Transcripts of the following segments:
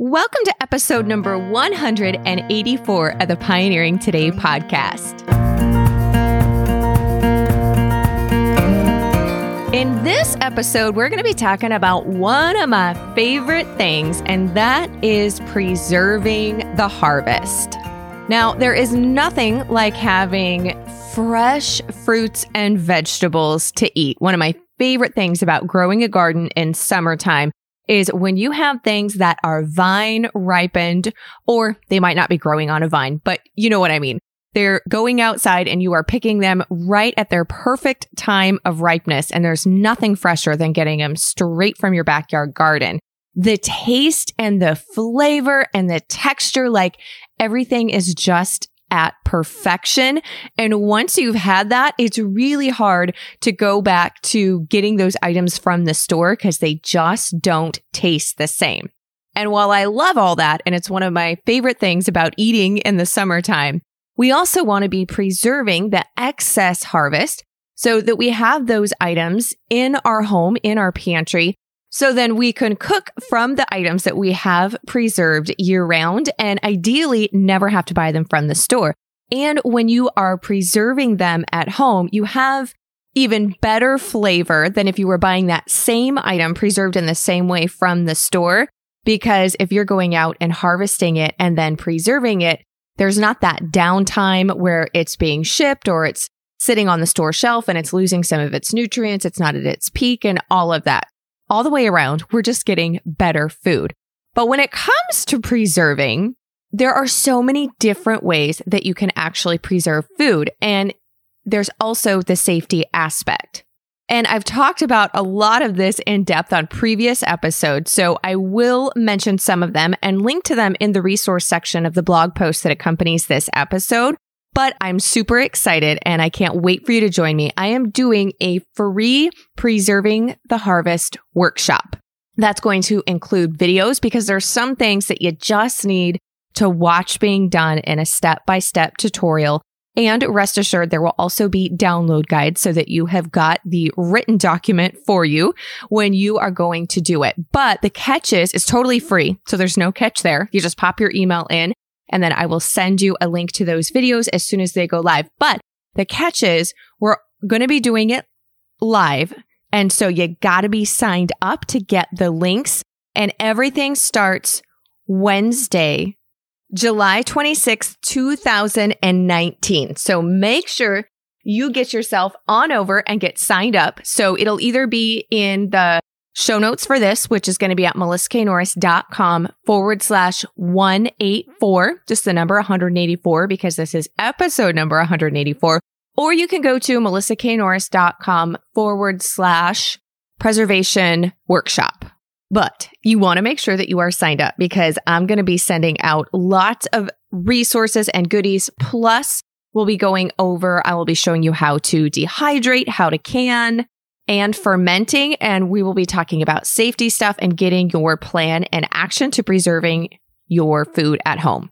Welcome to episode number 184 of the Pioneering Today podcast. In this episode, we're going to be talking about one of my favorite things, and that is preserving the harvest. Now, there is nothing like having fresh fruits and vegetables to eat. One of my favorite things about growing a garden in summertime is when you have things that are vine ripened, or they might not be growing on a vine, but you know what I mean. They're going outside and you are picking them right at their perfect time of ripeness. And there's nothing fresher than getting them straight from your backyard garden. The taste and the flavor and the texture, like everything is just at perfection. And once you've had that, it's really hard to go back to getting those items from the store because they just don't taste the same. And while I love all that, and it's one of my favorite things about eating in the summertime, we also want to be preserving the excess harvest so that we have those items in our home, in our pantry, so then we can cook from the items that we have preserved year round and ideally never have to buy them from the store. And when you are preserving them at home, you have even better flavor than if you were buying that same item preserved in the same way from the store. Because if you're going out and harvesting it and then preserving it, there's not that downtime where it's being shipped or it's sitting on the store shelf and it's losing some of its nutrients. It's not at its peak and all of that all the way around, we're just getting better food. But when it comes to preserving, there are so many different ways that you can actually preserve food. And there's also the safety aspect. And I've talked about a lot of this in depth on previous episodes, so I will mention some of them and link to them in the resource section of the blog post that accompanies this episode. But I'm super excited and I can't wait for you to join me. I am doing a free preserving the harvest workshop. That's going to include videos because there's some things that you just need to watch being done in a step by step tutorial. And rest assured, there will also be download guides so that you have got the written document for you when you are going to do it. But the catch is, it's totally free. So there's no catch there. You just pop your email in and then I will send you a link to those videos as soon as they go live. But the catch is we're going to be doing it live. And so you got to be signed up to get the links and everything starts Wednesday, July 26th, 2019. So make sure you get yourself on over and get signed up. So it'll either be in the Show notes for this, which is going to be at melissaknorris.com forward slash 184, just the number 184, because this is episode number 184. Or you can go to melissaknorris.com forward slash preservation workshop. But you want to make sure that you are signed up because I'm going to be sending out lots of resources and goodies. Plus, we'll be going over, I will be showing you how to dehydrate, how to can, and fermenting. And we will be talking about safety stuff and getting your plan and action to preserving your food at home.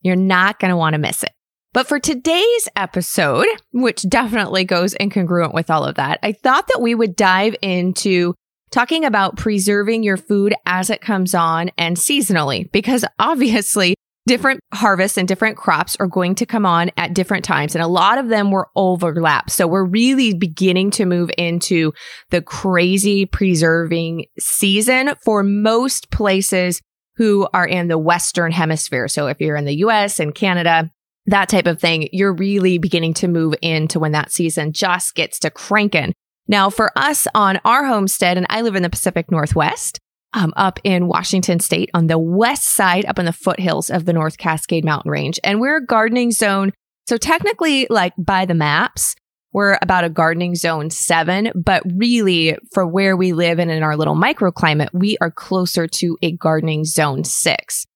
You're not going to want to miss it. But for today's episode, which definitely goes incongruent with all of that, I thought that we would dive into talking about preserving your food as it comes on and seasonally, because obviously different harvests and different crops are going to come on at different times. And a lot of them were overlapped. So we're really beginning to move into the crazy preserving season for most places who are in the Western hemisphere. So if you're in the US and Canada, that type of thing, you're really beginning to move into when that season just gets to cranking. Now, for us on our homestead, and I live in the Pacific Northwest, um, up in Washington state on the west side, up in the foothills of the North Cascade Mountain Range. And we're a gardening zone. So technically, like by the maps, we're about a gardening zone seven, but really for where we live and in our little microclimate, we are closer to a gardening zone six.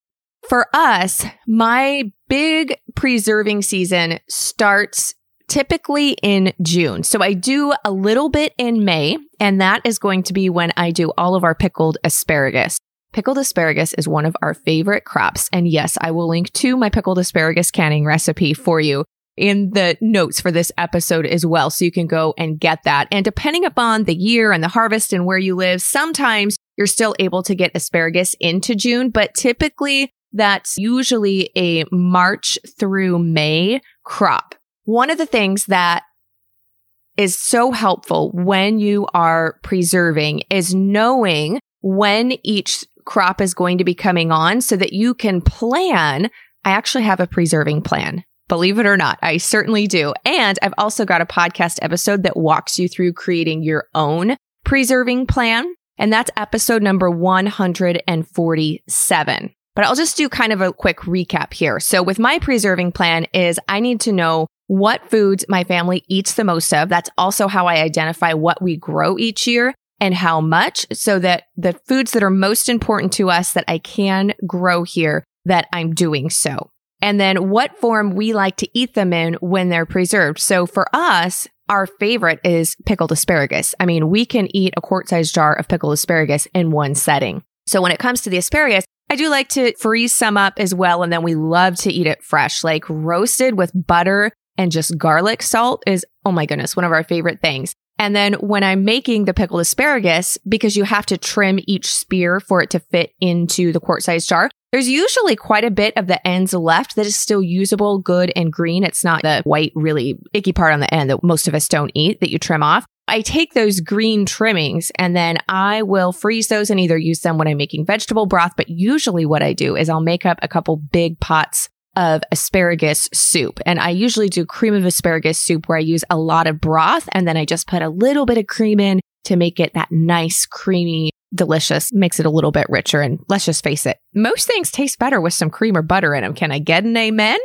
For us, my big preserving season starts typically in June. So I do a little bit in May, and that is going to be when I do all of our pickled asparagus. Pickled asparagus is one of our favorite crops. And yes, I will link to my pickled asparagus canning recipe for you in the notes for this episode as well. So you can go and get that. And depending upon the year and the harvest and where you live, sometimes you're still able to get asparagus into June, but typically that's usually a March through May crop. One of the things that is so helpful when you are preserving is knowing when each crop is going to be coming on so that you can plan. I actually have a preserving plan. Believe it or not, I certainly do. And I've also got a podcast episode that walks you through creating your own preserving plan. And that's episode number 147. But I'll just do kind of a quick recap here. So with my preserving plan is I need to know what foods my family eats the most of. That's also how I identify what we grow each year and how much so that the foods that are most important to us that I can grow here that I'm doing so. And then what form we like to eat them in when they're preserved. So for us, our favorite is pickled asparagus. I mean, we can eat a quart sized jar of pickled asparagus in one setting. So when it comes to the asparagus, I do like to freeze some up as well. And then we love to eat it fresh, like roasted with butter and just garlic salt is, oh my goodness, one of our favorite things. And then when I'm making the pickled asparagus, because you have to trim each spear for it to fit into the quart size jar, there's usually quite a bit of the ends left that is still usable, good, and green. It's not the white, really icky part on the end that most of us don't eat that you trim off. I take those green trimmings and then I will freeze those and either use them when I'm making vegetable broth. But usually what I do is I'll make up a couple big pots of asparagus soup. And I usually do cream of asparagus soup where I use a lot of broth and then I just put a little bit of cream in to make it that nice, creamy, delicious, makes it a little bit richer. And let's just face it, most things taste better with some cream or butter in them. Can I get an amen?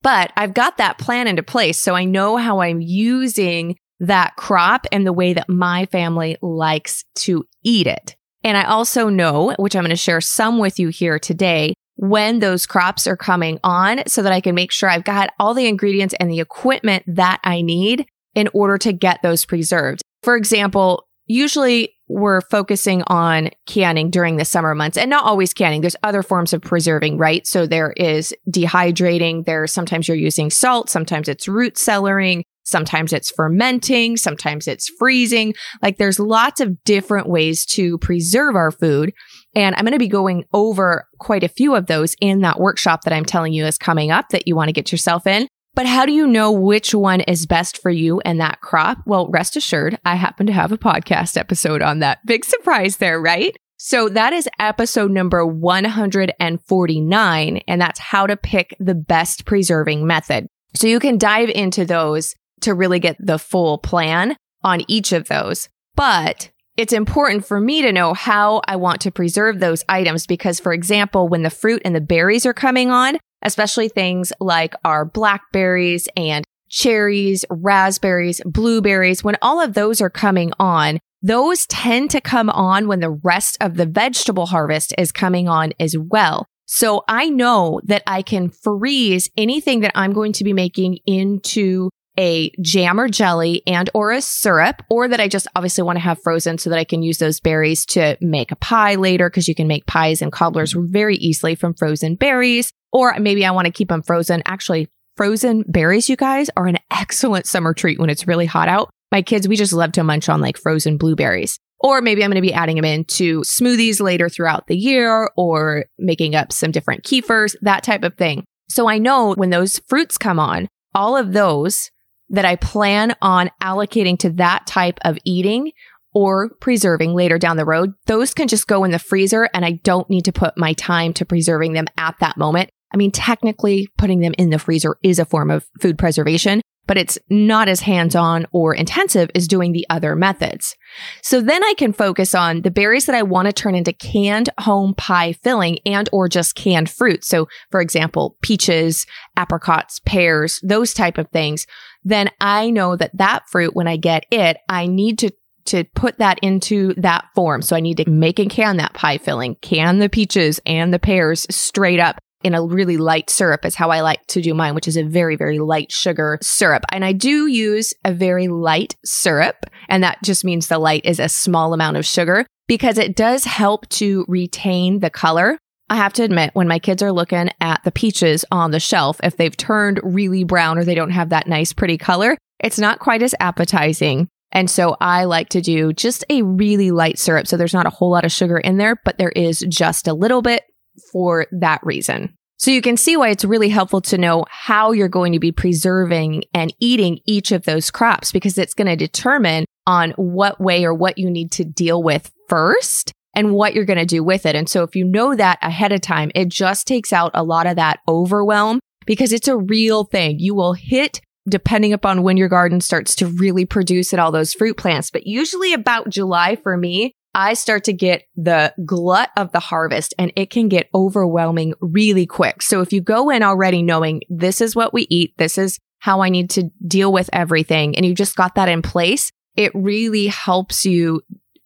But I've got that plan into place. So I know how I'm using that crop and the way that my family likes to eat it. And I also know, which I'm going to share some with you here today, when those crops are coming on so that I can make sure I've got all the ingredients and the equipment that I need in order to get those preserved. For example, usually we're focusing on canning during the summer months and not always canning. There's other forms of preserving, right? So there is dehydrating. There's sometimes you're using salt. Sometimes it's root cellaring. Sometimes it's fermenting. Sometimes it's freezing. Like there's lots of different ways to preserve our food. And I'm going to be going over quite a few of those in that workshop that I'm telling you is coming up that you want to get yourself in. But how do you know which one is best for you and that crop? Well, rest assured, I happen to have a podcast episode on that. Big surprise there, right? So that is episode number 149, and that's how to pick the best preserving method. So you can dive into those to really get the full plan on each of those. But it's important for me to know how I want to preserve those items because, for example, when the fruit and the berries are coming on, especially things like our blackberries and cherries, raspberries, blueberries, when all of those are coming on, those tend to come on when the rest of the vegetable harvest is coming on as well. So I know that I can freeze anything that I'm going to be making into a jam or jelly and or a syrup or that I just obviously want to have frozen so that I can use those berries to make a pie later because you can make pies and cobblers mm-hmm. very easily from frozen berries or maybe I want to keep them frozen. Actually, frozen berries you guys are an excellent summer treat when it's really hot out. My kids we just love to munch on like frozen blueberries. Or maybe I'm going to be adding them into smoothies later throughout the year or making up some different kefirs, that type of thing. So I know when those fruits come on, all of those that I plan on allocating to that type of eating or preserving later down the road, those can just go in the freezer and I don't need to put my time to preserving them at that moment. I mean, technically putting them in the freezer is a form of food preservation, but it's not as hands on or intensive as doing the other methods. So then I can focus on the berries that I want to turn into canned home pie filling and or just canned fruit. So for example, peaches, apricots, pears, those type of things. Then I know that that fruit, when I get it, I need to to put that into that form. So I need to make and can that pie filling, can the peaches and the pears straight up in a really light syrup is how I like to do mine, which is a very, very light sugar syrup. And I do use a very light syrup. And that just means the light is a small amount of sugar because it does help to retain the color. I have to admit, when my kids are looking at the peaches on the shelf, if they've turned really brown or they don't have that nice, pretty color, it's not quite as appetizing And so I like to do just a really light syrup. So there's not a whole lot of sugar in there, but there is just a little bit for that reason. So you can see why it's really helpful to know how you're going to be preserving and eating each of those crops because it's going to determine on what way or what you need to deal with first and what you're going to do with it. And so if you know that ahead of time, it just takes out a lot of that overwhelm because it's a real thing. You will hit depending upon when your garden starts to really produce and all those fruit plants. But usually about July for me, I start to get the glut of the harvest and it can get overwhelming really quick. So if you go in already knowing this is what we eat, this is how I need to deal with everything, and you just got that in place, it really helps you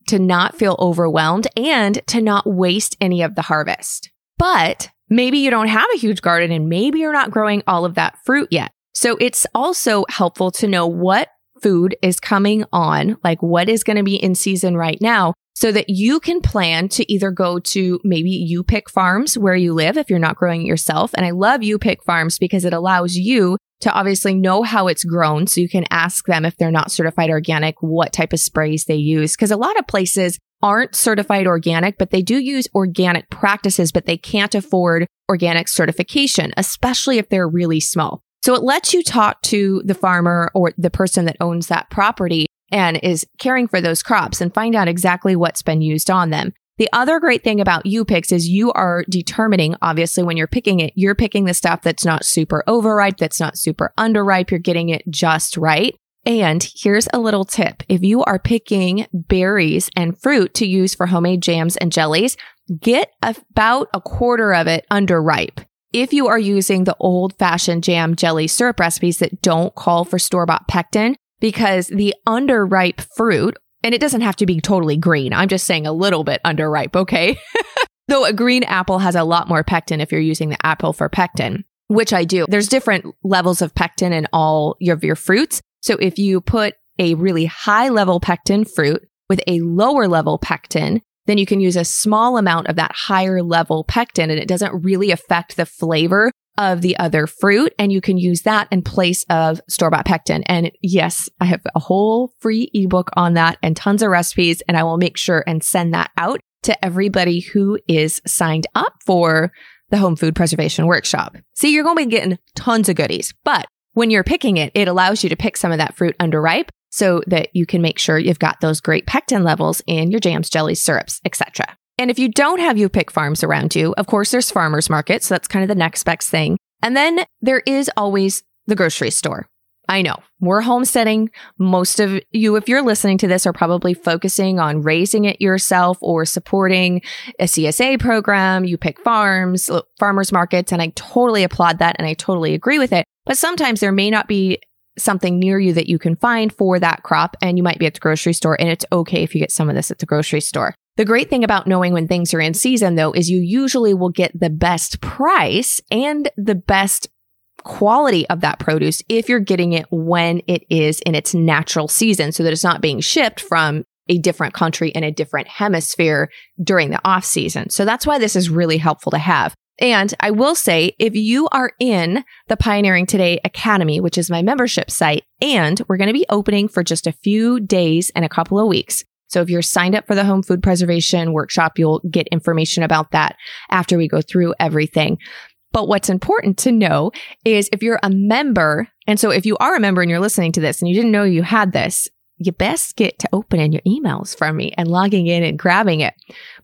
to not feel overwhelmed and to not waste any of the harvest. But maybe you don't have a huge garden and maybe you're not growing all of that fruit yet. So it's also helpful to know what food is coming on, like what is going to be in season right now, so that you can plan to either go to maybe you pick farms where you live if you're not growing it yourself. And I love you pick farms because it allows you to obviously know how it's grown. So you can ask them if they're not certified organic, what type of sprays they use. Cause a lot of places aren't certified organic, but they do use organic practices, but they can't afford organic certification, especially if they're really small. So it lets you talk to the farmer or the person that owns that property and is caring for those crops and find out exactly what's been used on them. The other great thing about U-Picks is you are determining, obviously, when you're picking it, you're picking the stuff that's not super overripe, that's not super underripe. You're getting it just right. And here's a little tip. If you are picking berries and fruit to use for homemade jams and jellies, get about a quarter of it underripe. If you are using the old fashioned jam jelly syrup recipes that don't call for store bought pectin, because the underripe fruit, and it doesn't have to be totally green. I'm just saying a little bit underripe, okay? Though a green apple has a lot more pectin if you're using the apple for pectin, which I do. There's different levels of pectin in all of your fruits. So if you put a really high level pectin fruit with a lower level pectin, then you can use a small amount of that higher level pectin and it doesn't really affect the flavor of the other fruit and you can use that in place of store-bought pectin. And yes, I have a whole free ebook on that and tons of recipes and I will make sure and send that out to everybody who is signed up for the home food preservation workshop. See, you're going to be getting tons of goodies, but when you're picking it, it allows you to pick some of that fruit underripe so that you can make sure you've got those great pectin levels in your jams, jellies, syrups, etc. And if you don't have you pick farms around you, of course, there's farmers markets. So that's kind of the next best thing. And then there is always the grocery store. I know we're homesteading. Most of you, if you're listening to this, are probably focusing on raising it yourself or supporting a CSA program. You pick farms, farmers markets, and I totally applaud that and I totally agree with it. But sometimes there may not be something near you that you can find for that crop and you might be at the grocery store and it's okay if you get some of this at the grocery store. The great thing about knowing when things are in season though is you usually will get the best price and the best quality of that produce if you're getting it when it is in its natural season so that it's not being shipped from a different country in a different hemisphere during the off season. So that's why this is really helpful to have. And I will say, if you are in the Pioneering Today Academy, which is my membership site, and we're going to be opening for just a few days and a couple of weeks. So if you're signed up for the home food preservation workshop, you'll get information about that after we go through everything. But what's important to know is if you're a member, and so if you are a member and you're listening to this and you didn't know you had this, you best get to opening your emails from me and logging in and grabbing it.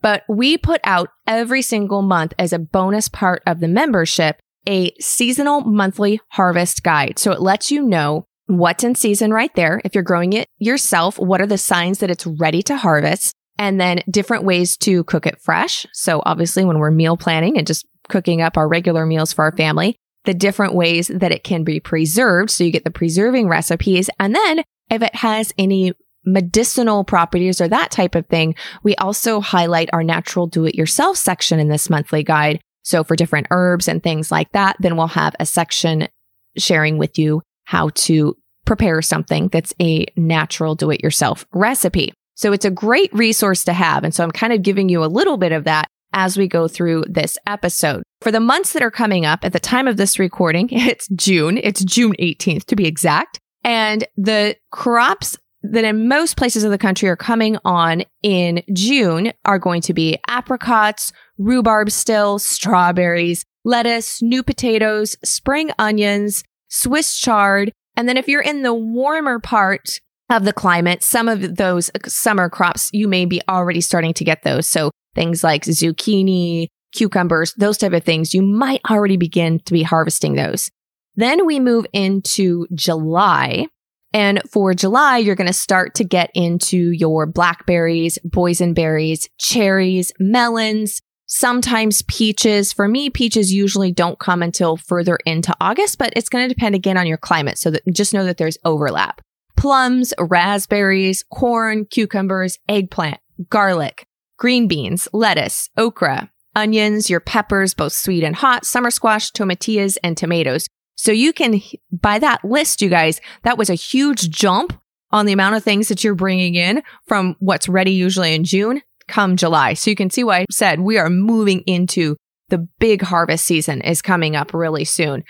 But we put out every single month as a bonus part of the membership a seasonal monthly harvest guide. So it lets you know what's in season right there. If you're growing it yourself, what are the signs that it's ready to harvest? And then different ways to cook it fresh. So obviously when we're meal planning and just cooking up our regular meals for our family, the different ways that it can be preserved. So you get the preserving recipes. And then if it has any medicinal properties or that type of thing, we also highlight our natural do it yourself section in this monthly guide. So for different herbs and things like that, then we'll have a section sharing with you how to prepare something that's a natural do it yourself recipe. So it's a great resource to have. And so I'm kind of giving you a little bit of that as we go through this episode. For the months that are coming up at the time of this recording, it's June. It's June 18th to be exact. And the crops that in most places of the country are coming on in June are going to be apricots, rhubarb still, strawberries, lettuce, new potatoes, spring onions, Swiss chard. And then if you're in the warmer part of the climate, some of those uh, summer crops, you may be already starting to get those. So things like zucchini, cucumbers, those type of things, you might already begin to be harvesting those. Then we move into July. And for July, you're going to start to get into your blackberries, boysenberries, cherries, melons, sometimes peaches. For me, peaches usually don't come until further into August, but it's going to depend again on your climate. So that just know that there's overlap. Plums, raspberries, corn, cucumbers, eggplant, garlic, green beans, lettuce, okra, onions, your peppers, both sweet and hot, summer squash, tomatillas, and tomatoes. So you can, by that list, you guys, that was a huge jump on the amount of things that you're bringing in from what's ready usually in June come July. So you can see why I said we are moving into the big harvest season is coming up really soon.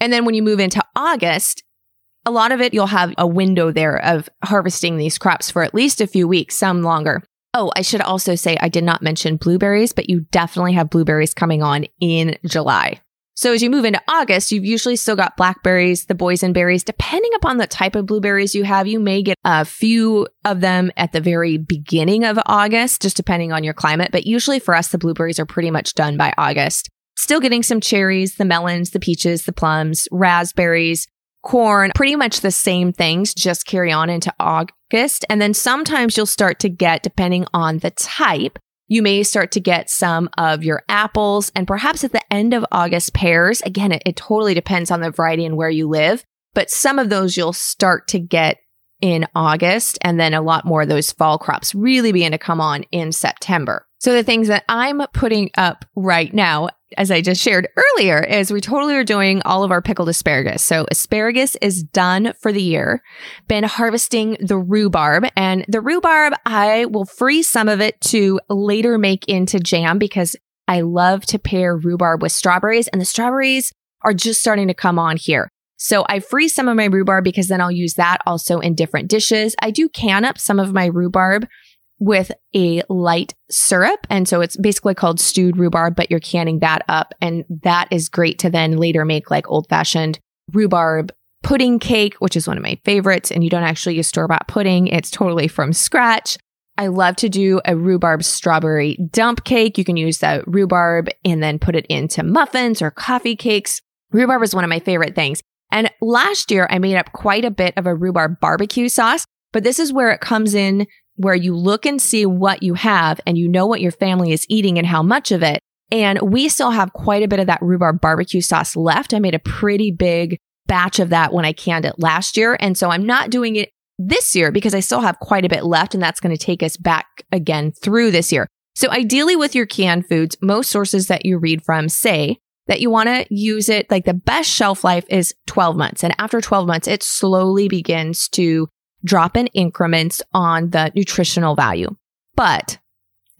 And then when you move into August, a lot of it you'll have a window there of harvesting these crops for at least a few weeks, some longer. Oh, I should also say I did not mention blueberries, but you definitely have blueberries coming on in July. So as you move into August, you've usually still got blackberries, the boysenberries. Depending upon the type of blueberries you have, you may get a few of them at the very beginning of August, just depending on your climate. But usually for us, the blueberries are pretty much done by August. Still getting some cherries, the melons, the peaches, the plums, raspberries, corn, pretty much the same things, just carry on into August. And then sometimes you'll start to get, depending on the type, you may start to get some of your apples and perhaps at the end of August pears. Again, it, it totally depends on the variety and where you live, but some of those you'll start to get in August and then a lot more of those fall crops really begin to come on in September. So the things that I'm putting up right now, as I just shared earlier, is we totally are doing all of our pickled asparagus. So asparagus is done for the year. Been harvesting the rhubarb and the rhubarb, I will freeze some of it to later make into jam because I love to pair rhubarb with strawberries and the strawberries are just starting to come on here. So I freeze some of my rhubarb because then I'll use that also in different dishes. I do can up some of my rhubarb with a light syrup. And so it's basically called stewed rhubarb, but you're canning that up. And that is great to then later make like old fashioned rhubarb pudding cake, which is one of my favorites. And you don't actually use store bought pudding. It's totally from scratch. I love to do a rhubarb strawberry dump cake. You can use that rhubarb and then put it into muffins or coffee cakes. Rhubarb is one of my favorite things. And last year I made up quite a bit of a rhubarb barbecue sauce, but this is where it comes in where you look and see what you have and you know what your family is eating and how much of it. And we still have quite a bit of that rhubarb barbecue sauce left. I made a pretty big batch of that when I canned it last year. And so I'm not doing it this year because I still have quite a bit left and that's going to take us back again through this year. So ideally with your canned foods, most sources that you read from say that you want to use it like the best shelf life is 12 months. And after 12 months, it slowly begins to drop in increments on the nutritional value. But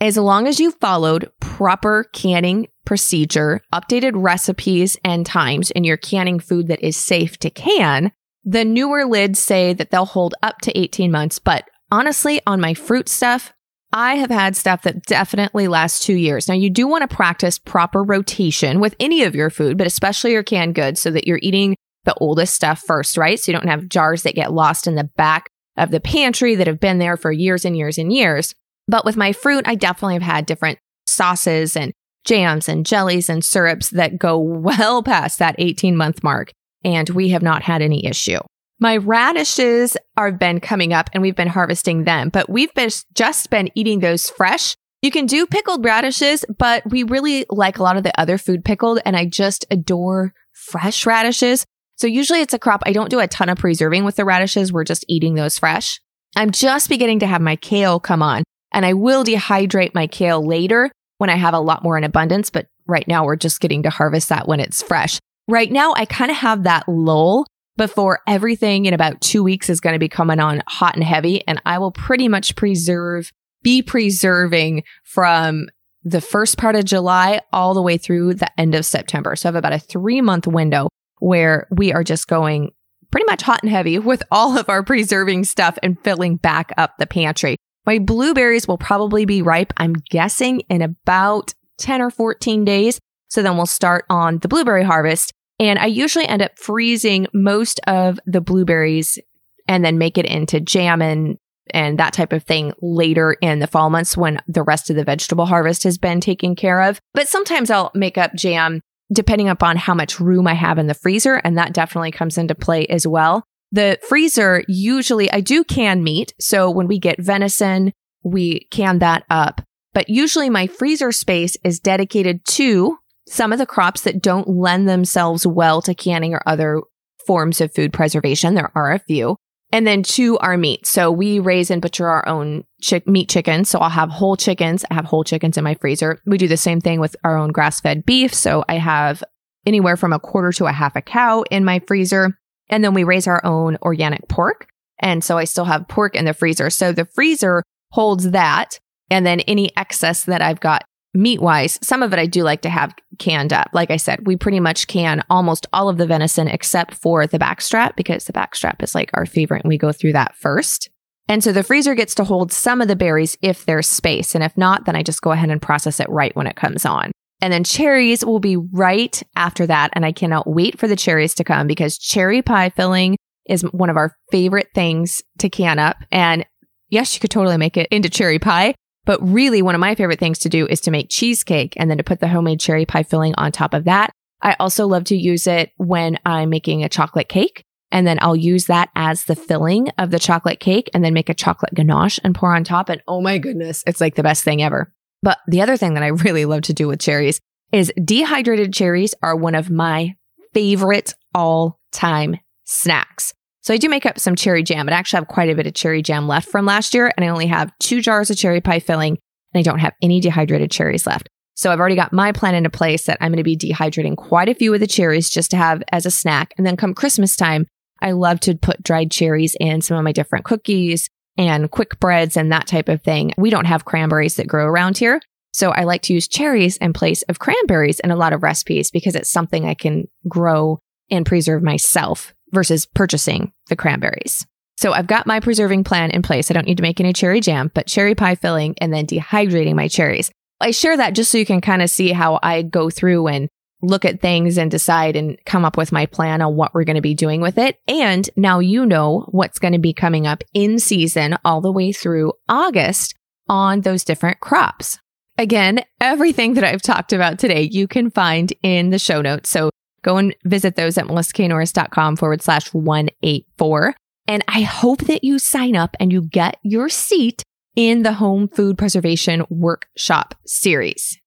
as long as you followed proper canning procedure, updated recipes and times in your canning food that is safe to can, the newer lids say that they'll hold up to 18 months. But honestly, on my fruit stuff, I have had stuff that definitely lasts two years. Now, you do want to practice proper rotation with any of your food, but especially your canned goods so that you're eating the oldest stuff first, right? So you don't have jars that get lost in the back of the pantry that have been there for years and years and years. But with my fruit, I definitely have had different sauces and jams and jellies and syrups that go well past that 18 month mark. And we have not had any issue. My radishes are been coming up and we've been harvesting them, but we've been just been eating those fresh. You can do pickled radishes, but we really like a lot of the other food pickled and I just adore fresh radishes. So usually it's a crop. I don't do a ton of preserving with the radishes. We're just eating those fresh. I'm just beginning to have my kale come on and I will dehydrate my kale later when I have a lot more in abundance. But right now we're just getting to harvest that when it's fresh. Right now I kind of have that lull before everything in about two weeks is going to be coming on hot and heavy. And I will pretty much preserve, be preserving from the first part of July all the way through the end of September. So I have about a three month window where we are just going pretty much hot and heavy with all of our preserving stuff and filling back up the pantry. My blueberries will probably be ripe, I'm guessing, in about 10 or 14 days. So then we'll start on the blueberry harvest. And I usually end up freezing most of the blueberries and then make it into jam and and that type of thing later in the fall months when the rest of the vegetable harvest has been taken care of. But sometimes I'll make up jam depending upon how much room I have in the freezer. And that definitely comes into play as well. The freezer, usually I do can meat. So when we get venison, we can that up. But usually my freezer space is dedicated to some of the crops that don't lend themselves well to canning or other forms of food preservation. There are a few. And then two are meat. So we raise and butcher our own meat chickens. So I'll have whole chickens. I have whole chickens in my freezer. We do the same thing with our own grass fed beef. So I have anywhere from a quarter to a half a cow in my freezer. And then we raise our own organic pork. And so I still have pork in the freezer. So the freezer holds that. And then any excess that I've got meat wise, some of it I do like to have canned up. Like I said, we pretty much can almost all of the venison except for the backstrap because the backstrap is like our favorite and we go through that first. And so the freezer gets to hold some of the berries if there's space. And if not, then I just go ahead and process it right when it comes on. And then cherries will be right after that. And I cannot wait for the cherries to come because cherry pie filling is one of our favorite things to can up. And yes, you could totally make it into cherry pie, but really, one of my favorite things to do is to make cheesecake and then to put the homemade cherry pie filling on top of that. I also love to use it when I'm making a chocolate cake. And then I'll use that as the filling of the chocolate cake and then make a chocolate ganache and pour on top. And oh my goodness, it's like the best thing ever. But the other thing that I really love to do with cherries is dehydrated cherries are one of my favorite all time snacks. So I do make up some cherry jam. but I actually have quite a bit of cherry jam left from last year, and I only have two jars of cherry pie filling, and I don't have any dehydrated cherries left. So I've already got my plan into place that I'm going to be dehydrating quite a few of the cherries just to have as a snack. And then come Christmas time, I love to put dried cherries in some of my different cookies and quick breads and that type of thing. We don't have cranberries that grow around here. So I like to use cherries in place of cranberries in a lot of recipes because it's something I can grow and preserve myself versus purchasing the cranberries. So I've got my preserving plan in place. I don't need to make any cherry jam, but cherry pie filling and then dehydrating my cherries. I share that just so you can kind of see how I go through and look at things and decide and come up with my plan on what we're going to be doing with it. And now you know what's going to be coming up in season all the way through August on those different crops. Again, everything that I've talked about today, you can find in the show notes. So Go and visit those at melissaknorris.com forward slash 184. And I hope that you sign up and you get your seat in the home food preservation workshop series.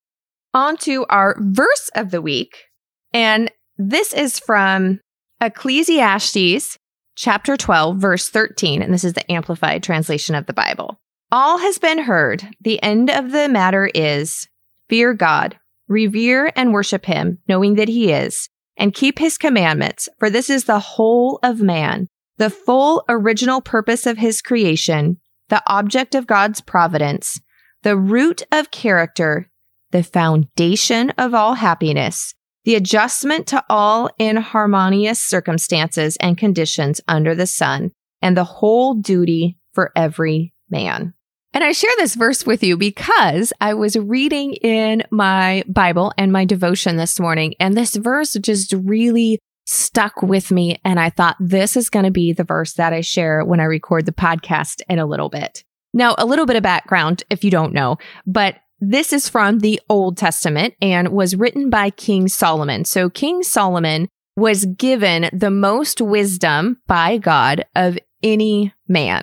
On to our verse of the week. And this is from Ecclesiastes chapter 12, verse 13. And this is the amplified translation of the Bible. All has been heard. The end of the matter is fear God, revere and worship him, knowing that he is, and keep his commandments, for this is the whole of man, the full original purpose of his creation, the object of God's providence, the root of character, the foundation of all happiness, the adjustment to all inharmonious circumstances and conditions under the sun, and the whole duty for every man. And I share this verse with you because I was reading in my Bible and my devotion this morning, and this verse just really stuck with me. And I thought this is going to be the verse that I share when I record the podcast in a little bit. Now, a little bit of background if you don't know, but this is from the Old Testament and was written by King Solomon. So King Solomon was given the most wisdom by God of any man.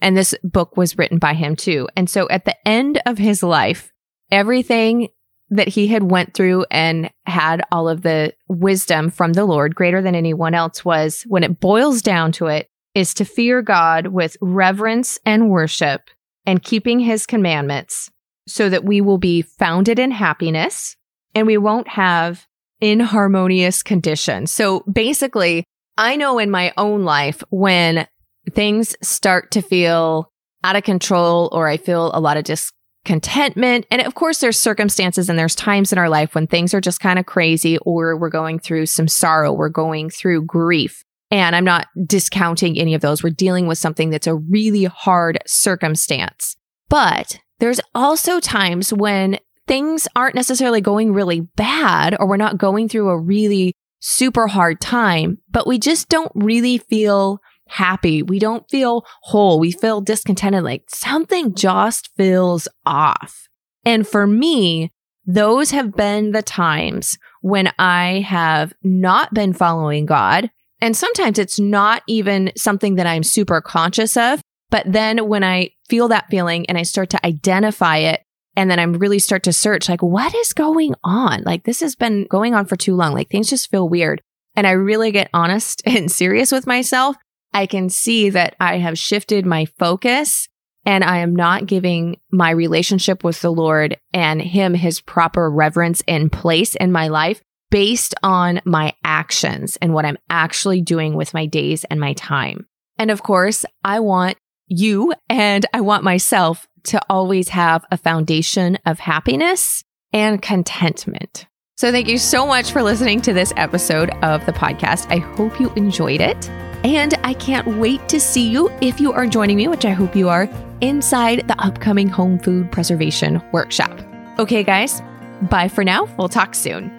And this book was written by him too. And so at the end of his life, everything that he had went through and had all of the wisdom from the Lord greater than anyone else was when it boils down to it is to fear God with reverence and worship and keeping his commandments so that we will be founded in happiness and we won't have inharmonious conditions. So basically, I know in my own life when things start to feel out of control or I feel a lot of discontentment. And of course, there's circumstances and there's times in our life when things are just kind of crazy or we're going through some sorrow, we're going through grief. And I'm not discounting any of those. We're dealing with something that's a really hard circumstance. But there's also times when things aren't necessarily going really bad or we're not going through a really super hard time, but we just don't really feel happy. We don't feel whole. We feel discontented. Like something just feels off. And for me, those have been the times when I have not been following God. And sometimes it's not even something that I'm super conscious of. But then when I feel that feeling and I start to identify it, and then I'm really start to search, like, what is going on? Like, this has been going on for too long. Like, things just feel weird. And I really get honest and serious with myself. I can see that I have shifted my focus and I am not giving my relationship with the Lord and Him his proper reverence and place in my life based on my actions and what I'm actually doing with my days and my time. And of course, I want you and I want myself to always have a foundation of happiness and contentment. So, thank you so much for listening to this episode of the podcast. I hope you enjoyed it. And I can't wait to see you if you are joining me, which I hope you are, inside the upcoming home food preservation workshop. Okay, guys, bye for now. We'll talk soon.